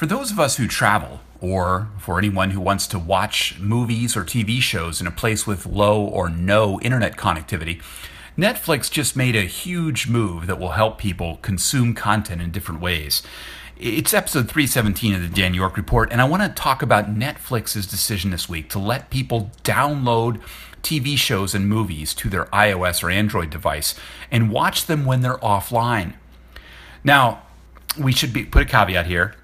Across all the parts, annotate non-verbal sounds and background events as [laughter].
For those of us who travel, or for anyone who wants to watch movies or TV shows in a place with low or no internet connectivity, Netflix just made a huge move that will help people consume content in different ways. It's episode 317 of the Dan York Report, and I want to talk about Netflix's decision this week to let people download TV shows and movies to their iOS or Android device and watch them when they're offline. Now, we should be, put a caveat here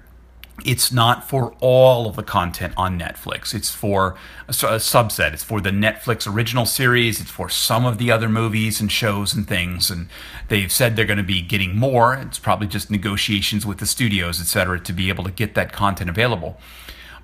it's not for all of the content on Netflix. It's for a, subset. It's for the Netflix original series. It's for some of the other movies and shows and things. And they've said they're going to be getting more. It's probably just negotiations with the studios, et cetera, to be able to get that content available.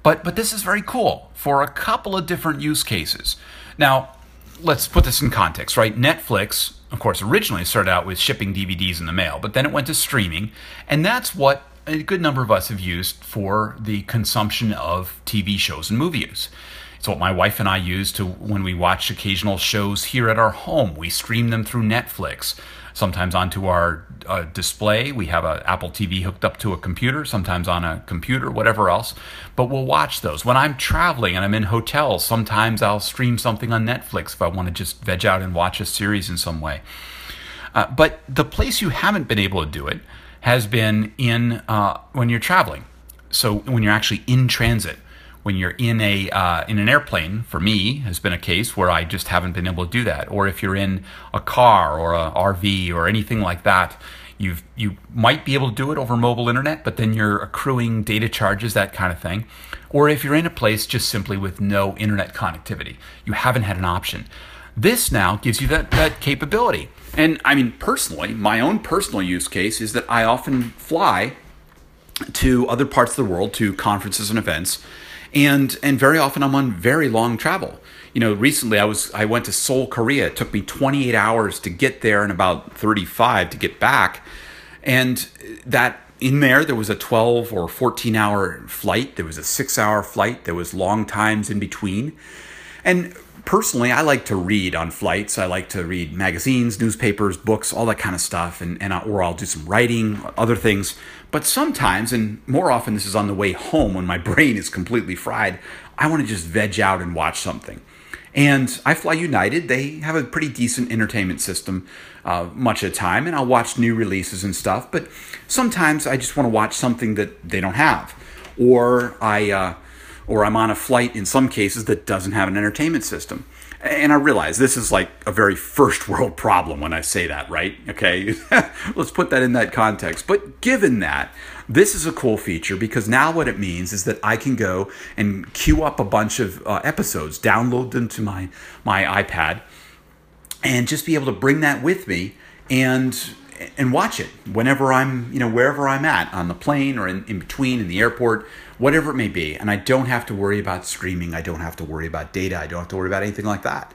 But but this is very cool for a couple of different use cases. Now, let's put this in context, right? Netflix, of course, originally started out with shipping DVDs in the mail, but then it went to streaming, and that's what a good number of us have used for the consumption of TV shows and movies. It's what my wife and I use to when we watch occasional shows here at our home. We stream them through Netflix, sometimes onto our uh, display. We have an Apple TV hooked up to a computer, sometimes on a computer, whatever else. But we'll watch those. When I'm traveling and I'm in hotels, sometimes I'll stream something on Netflix if I want to just veg out and watch a series in some way. Uh, but the place you haven't been able to do it has been in uh, when you're traveling. So when you're actually in transit, when you're in a uh, in an airplane, for me, has been a case where I just haven't been able to do that. Or if you're in a car or a RV or anything like that, you you might be able to do it over mobile internet, but then you're accruing data charges, that kind of thing. Or if you're in a place just simply with no internet connectivity, you haven't had an option. This now gives you that, that capability. And I mean, personally, my own personal use case is that I often fly to other parts of the world to conferences and events. And, and very often I'm on very long travel. You know, recently I was I went to Seoul, Korea. It took me 28 hours to get there and about 35 to get back. And that in there there was a 12 or 14 hour flight, there was a 6 hour flight, there was long times in between. And personally, I like to read on flights. I like to read magazines, newspapers, books, all that kind of stuff, and, and I, or I'll do some writing, other things. But sometimes, and more often, this is on the way home when my [laughs] brain is completely fried. I want to just veg out and watch something. And I fly United. They have a pretty decent entertainment system uh, much of the time, and I'll watch new releases and stuff. But sometimes I just want to watch something that they don't have, or I. Uh, or I'm on a flight in some cases that doesn't have an entertainment system. And I realize this is like a very first [laughs] world problem when I say that, right? Okay, [laughs] let's put that in that context. But given that, this is a cool feature because now what it means is that I can go and queue up a bunch of uh, episodes, download them to my, my iPad, and just be able to bring that with me and and watch it whenever I'm, you know, wherever I'm at on the plane or in, in between in the airport, whatever it may be. And I don't have to worry about streaming. I don't have to worry about data. I don't have to worry about anything like that.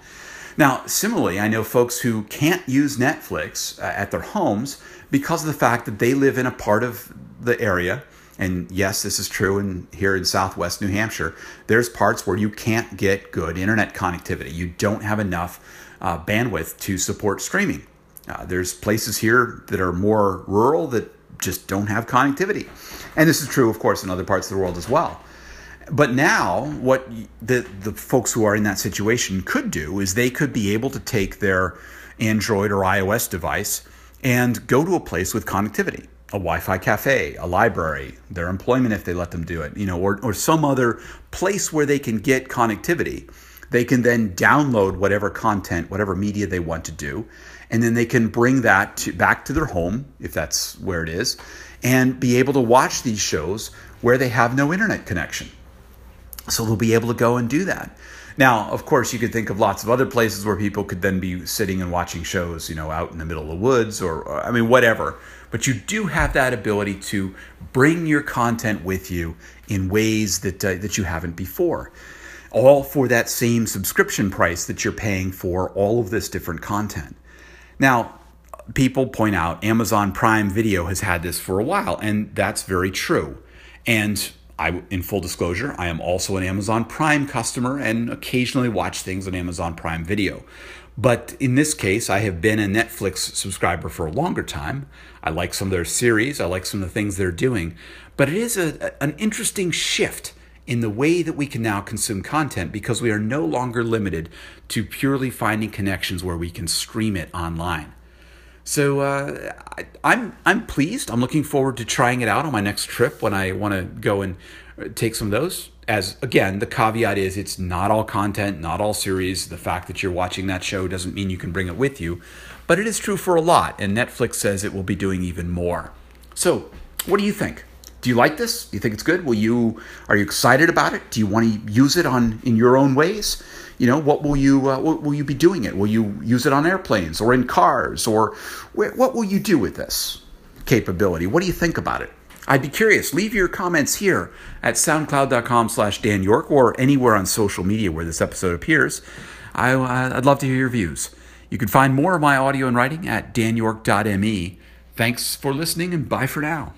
Now, similarly, I know folks who can't use Netflix uh, at their homes because of the fact that they live in a part of the area. And yes, this is true in here in Southwest New Hampshire. There's parts where you can't get good internet connectivity. You don't have enough uh, bandwidth to support streaming. Uh, there's places here that are more rural that just don't have connectivity. And this is true, of course, in other parts of the world as well. But now, what the, the folks who are in that situation could do is they could be able to take their Android or iOS device and go to a place with connectivity a Wi-Fi cafe, a library, their employment if they let them do it, you know, or, or some other place where they can get connectivity. They can then download whatever content, whatever media they want to do, and then they can bring that to, back to their home if that's where it is and be able to watch these shows where they have no internet connection. So they'll be able to go and do that. Now of course you could think of lots of other places where people could then be sitting and watching shows you know out in the middle of the woods or, i mean whatever. But you do have that ability to bring your content with you in ways that uh, that you haven't before all for that same subscription price that you're paying for all of this different content now, people point out Amazon Prime Video has had this for a while, and that's very true. And I, in full disclosure, I am also an Amazon Prime customer and occasionally watch things on Amazon Prime Video. But in this case, I have been a Netflix subscriber for a longer time. I like some of their series, I like some of the things they're doing. But it is a, an interesting shift in the way that we can now consume content because we are no longer limited to purely finding connections where we can stream it online. So uh, I, I'm I'm pleased. I'm looking forward to trying it out on my next trip when I want to go and take some of those. As again, the caveat is it's not all content, not all series. The fact that you're watching that show doesn't mean you can bring it with you, but it is true for a lot, and Netflix says it will be doing even more. So, what do you think? Do you like this? Do you think it's good? Will you are you excited about it? Do you want to use it on in your own ways? You know, what will you uh, what will you be doing it? Will you use it on airplanes or in cars or what will you do with this capability? What do you think about it? I'd be curious. Leave your comments here at soundcloud.com slash Dan York or anywhere on social media where this episode appears. I, uh, I'd love to hear your views. You can find more of my audio and writing at danyork.me. Thanks for listening and bye for now.